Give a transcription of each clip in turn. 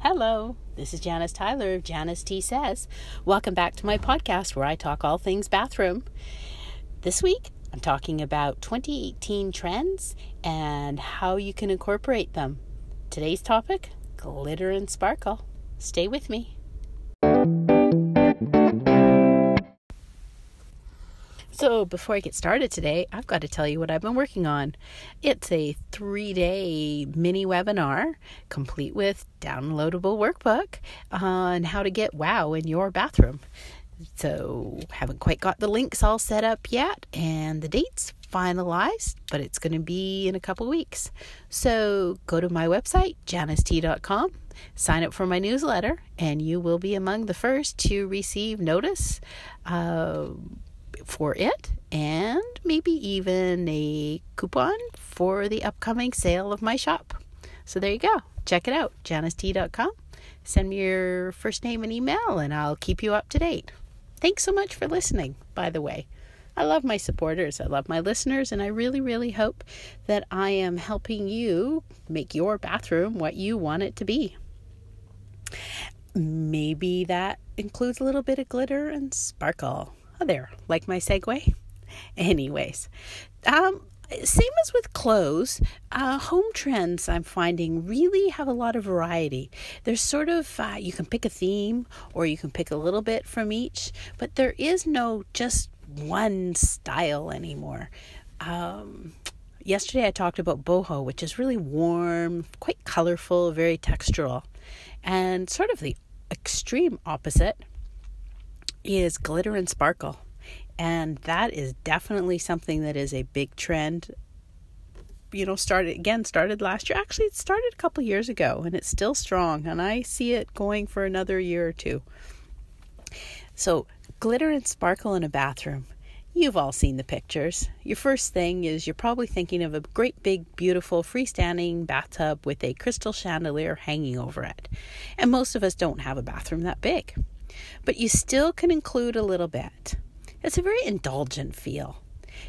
Hello, this is Janice Tyler of Janice T Says. Welcome back to my podcast where I talk all things bathroom. This week, I'm talking about 2018 trends and how you can incorporate them. Today's topic glitter and sparkle. Stay with me. So, before I get started today, I've got to tell you what I've been working on. It's a three day mini webinar complete with downloadable workbook on how to get wow in your bathroom. So, haven't quite got the links all set up yet and the dates finalized, but it's going to be in a couple weeks. So, go to my website, janicet.com, sign up for my newsletter, and you will be among the first to receive notice. Uh, for it and maybe even a coupon for the upcoming sale of my shop. So there you go. Check it out, janicet.com. Send me your first name and email and I'll keep you up to date. Thanks so much for listening, by the way. I love my supporters, I love my listeners, and I really, really hope that I am helping you make your bathroom what you want it to be. Maybe that includes a little bit of glitter and sparkle. There, like my segue? Anyways, um, same as with clothes, uh, home trends I'm finding really have a lot of variety. There's sort of, uh, you can pick a theme or you can pick a little bit from each, but there is no just one style anymore. Um, yesterday I talked about boho, which is really warm, quite colorful, very textural, and sort of the extreme opposite is glitter and sparkle. And that is definitely something that is a big trend. You know, started again, started last year. Actually, it started a couple years ago and it's still strong. And I see it going for another year or two. So, glitter and sparkle in a bathroom. You've all seen the pictures. Your first thing is you're probably thinking of a great big, beautiful freestanding bathtub with a crystal chandelier hanging over it. And most of us don't have a bathroom that big but you still can include a little bit. It's a very indulgent feel.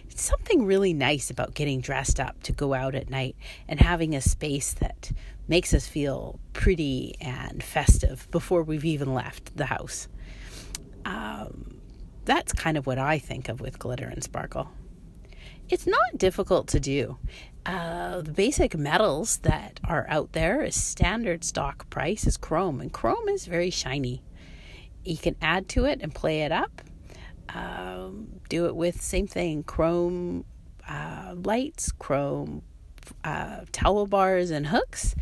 It's something really nice about getting dressed up to go out at night and having a space that makes us feel pretty and festive before we've even left the house. Um, that's kind of what I think of with glitter and sparkle. It's not difficult to do. Uh, the basic metals that are out there is standard stock price is chrome, and chrome is very shiny you can add to it and play it up. Um, do it with same thing chrome uh, lights, chrome uh, towel bars, and hooks,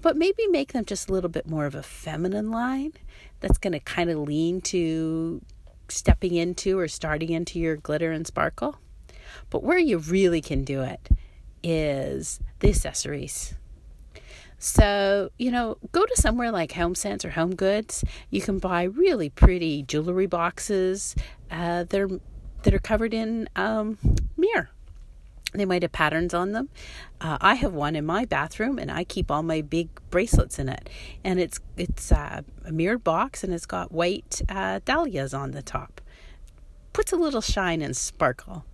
but maybe make them just a little bit more of a feminine line that's going to kind of lean to stepping into or starting into your glitter and sparkle. But where you really can do it is the accessories. So, you know, go to somewhere like HomeSense or Home Goods. You can buy really pretty jewelry boxes. Uh, they're that are covered in um, mirror. They might have patterns on them. Uh, I have one in my bathroom, and I keep all my big bracelets in it. And it's it's uh, a mirrored box, and it's got white uh, dahlias on the top. Puts a little shine and sparkle.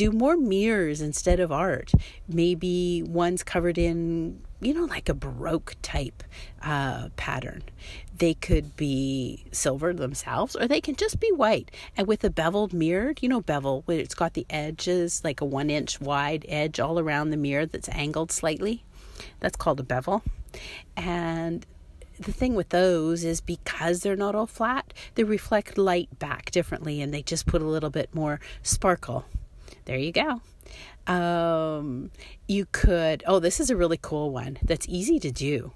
Do more mirrors instead of art. Maybe one's covered in, you know, like a Baroque type uh, pattern. They could be silver themselves, or they can just be white. And with a beveled mirror, you know, bevel, where it's got the edges, like a one inch wide edge all around the mirror that's angled slightly. That's called a bevel. And the thing with those is because they're not all flat, they reflect light back differently and they just put a little bit more sparkle there you go. Um, you could, oh, this is a really cool one that's easy to do.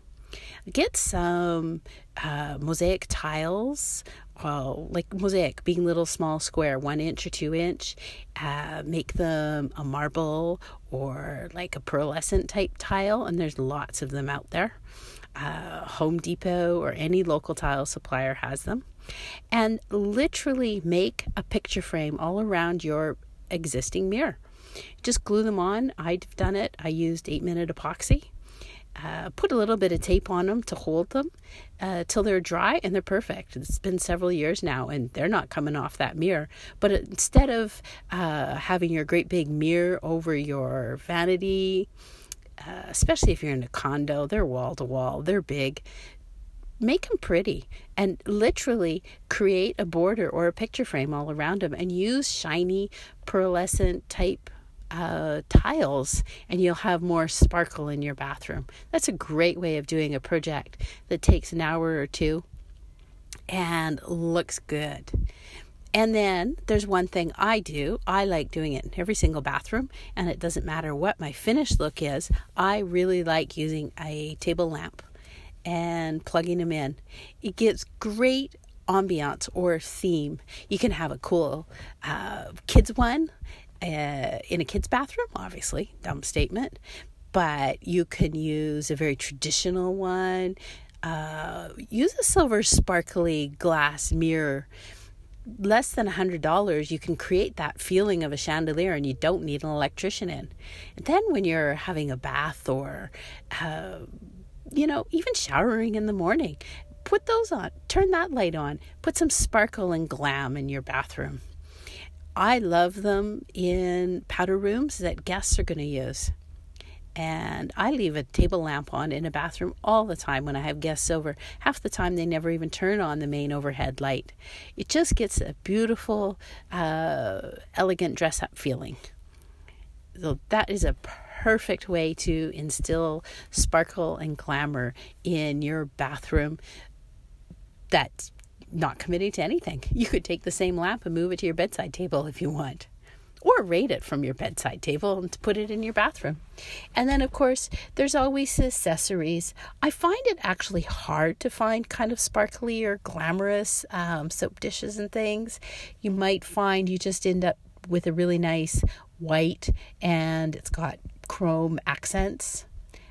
Get some uh, mosaic tiles, well, like mosaic, being little small square, one inch or two inch. Uh, make them a marble or like a pearlescent type tile, and there's lots of them out there. Uh, Home Depot or any local tile supplier has them. And literally make a picture frame all around your existing mirror. Just glue them on. I've done it. I used 8 minute epoxy. Uh, put a little bit of tape on them to hold them uh, till they're dry and they're perfect. It's been several years now and they're not coming off that mirror. But instead of uh, having your great big mirror over your vanity, uh, especially if you're in a condo, they're wall to wall, they're big. Make them pretty and literally create a border or a picture frame all around them and use shiny pearlescent type uh, tiles and you'll have more sparkle in your bathroom. That's a great way of doing a project that takes an hour or two and looks good. And then there's one thing I do. I like doing it in every single bathroom, and it doesn't matter what my finished look is. I really like using a table lamp and plugging them in. It gives great ambiance or theme. You can have a cool uh, kids one uh, in a kid's bathroom, obviously, dumb statement, but you can use a very traditional one. Uh, use a silver sparkly glass mirror less than a hundred dollars you can create that feeling of a chandelier and you don't need an electrician in and then when you're having a bath or uh, you know even showering in the morning put those on turn that light on put some sparkle and glam in your bathroom i love them in powder rooms that guests are going to use and I leave a table lamp on in a bathroom all the time when I have guests over. Half the time, they never even turn on the main overhead light. It just gets a beautiful, uh, elegant dress up feeling. So, that is a perfect way to instill sparkle and glamour in your bathroom that's not committing to anything. You could take the same lamp and move it to your bedside table if you want or rate it from your bedside table and put it in your bathroom. And then, of course, there's always accessories. I find it actually hard to find kind of sparkly or glamorous um, soap dishes and things. You might find you just end up with a really nice white and it's got chrome accents.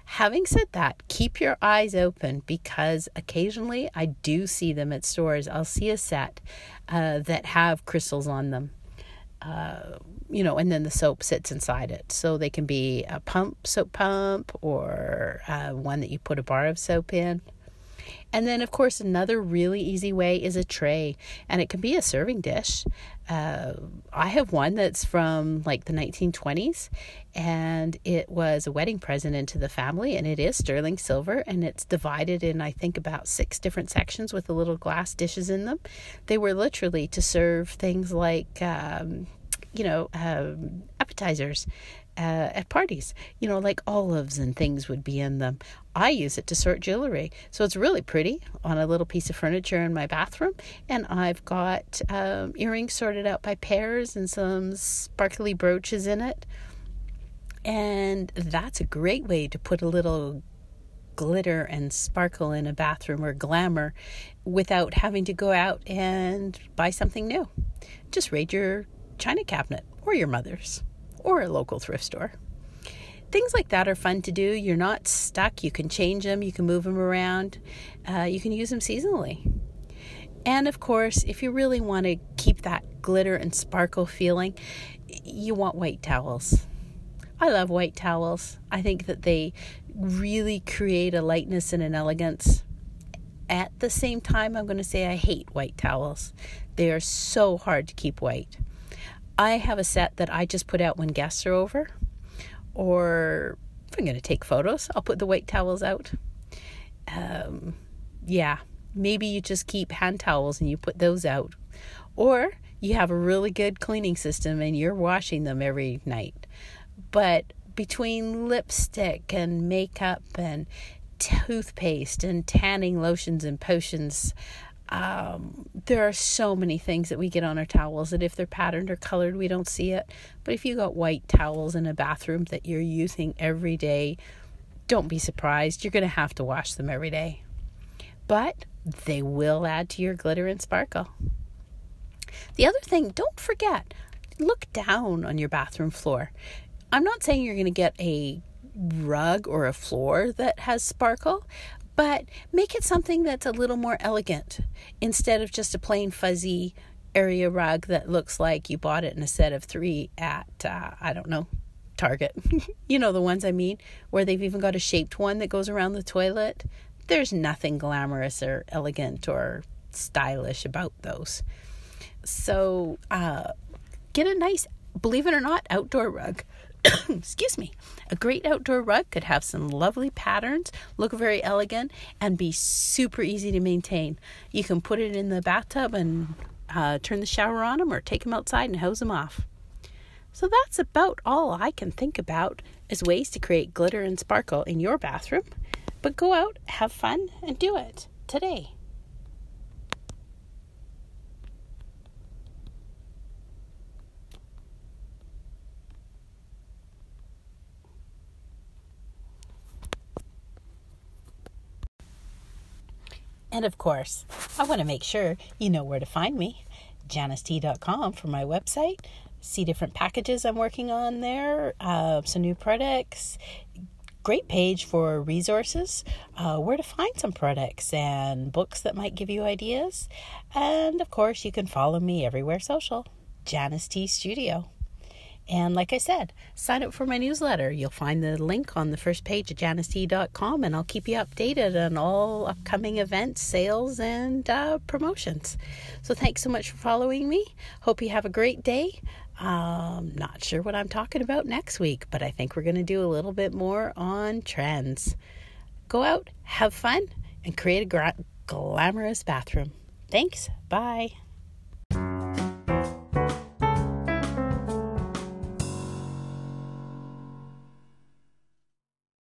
Having said that, keep your eyes open because occasionally I do see them at stores. I'll see a set uh, that have crystals on them. Uh, you know, and then the soap sits inside it. So they can be a pump, soap pump, or uh, one that you put a bar of soap in. And then, of course, another really easy way is a tray, and it can be a serving dish. Uh, I have one that's from like the 1920s, and it was a wedding present into the family, and it is sterling silver, and it's divided in, I think, about six different sections with the little glass dishes in them. They were literally to serve things like um, you know, um, appetizers uh, at parties. You know, like olives and things would be in them. I use it to sort jewelry. So it's really pretty on a little piece of furniture in my bathroom. And I've got um, earrings sorted out by pairs and some sparkly brooches in it. And that's a great way to put a little glitter and sparkle in a bathroom or glamour without having to go out and buy something new. Just raid your china cabinet or your mother's or a local thrift store. Things like that are fun to do. You're not stuck. You can change them, you can move them around, uh, you can use them seasonally. And of course, if you really want to keep that glitter and sparkle feeling, you want white towels. I love white towels. I think that they really create a lightness and an elegance. At the same time, I'm going to say I hate white towels. They are so hard to keep white. I have a set that I just put out when guests are over, or if I'm going to take photos, I'll put the white towels out. Um, yeah, maybe you just keep hand towels and you put those out, or you have a really good cleaning system and you're washing them every night. But between lipstick and makeup and toothpaste and tanning lotions and potions, um, there are so many things that we get on our towels that if they're patterned or colored, we don't see it. But if you got white towels in a bathroom that you're using every day, don't be surprised. You're going to have to wash them every day. But they will add to your glitter and sparkle. The other thing, don't forget, look down on your bathroom floor. I'm not saying you're going to get a rug or a floor that has sparkle, but make it something that's a little more elegant instead of just a plain fuzzy area rug that looks like you bought it in a set of three at, uh, I don't know, Target. you know the ones I mean, where they've even got a shaped one that goes around the toilet. There's nothing glamorous or elegant or stylish about those. So, uh, get a nice, believe it or not, outdoor rug. excuse me, a great outdoor rug could have some lovely patterns, look very elegant, and be super easy to maintain. You can put it in the bathtub and uh, turn the shower on them or take them outside and hose them off. So that's about all I can think about as ways to create glitter and sparkle in your bathroom. But go out, have fun, and do it today. And of course, I want to make sure you know where to find me. JaniceT.com for my website. See different packages I'm working on there, uh, some new products. Great page for resources, uh, where to find some products and books that might give you ideas. And of course, you can follow me everywhere social. Janice T Studio. And like I said, sign up for my newsletter. You'll find the link on the first page of janicet.com, and I'll keep you updated on all upcoming events, sales, and uh, promotions. So thanks so much for following me. Hope you have a great day. Um, not sure what I'm talking about next week, but I think we're going to do a little bit more on trends. Go out, have fun, and create a gra- glamorous bathroom. Thanks. Bye.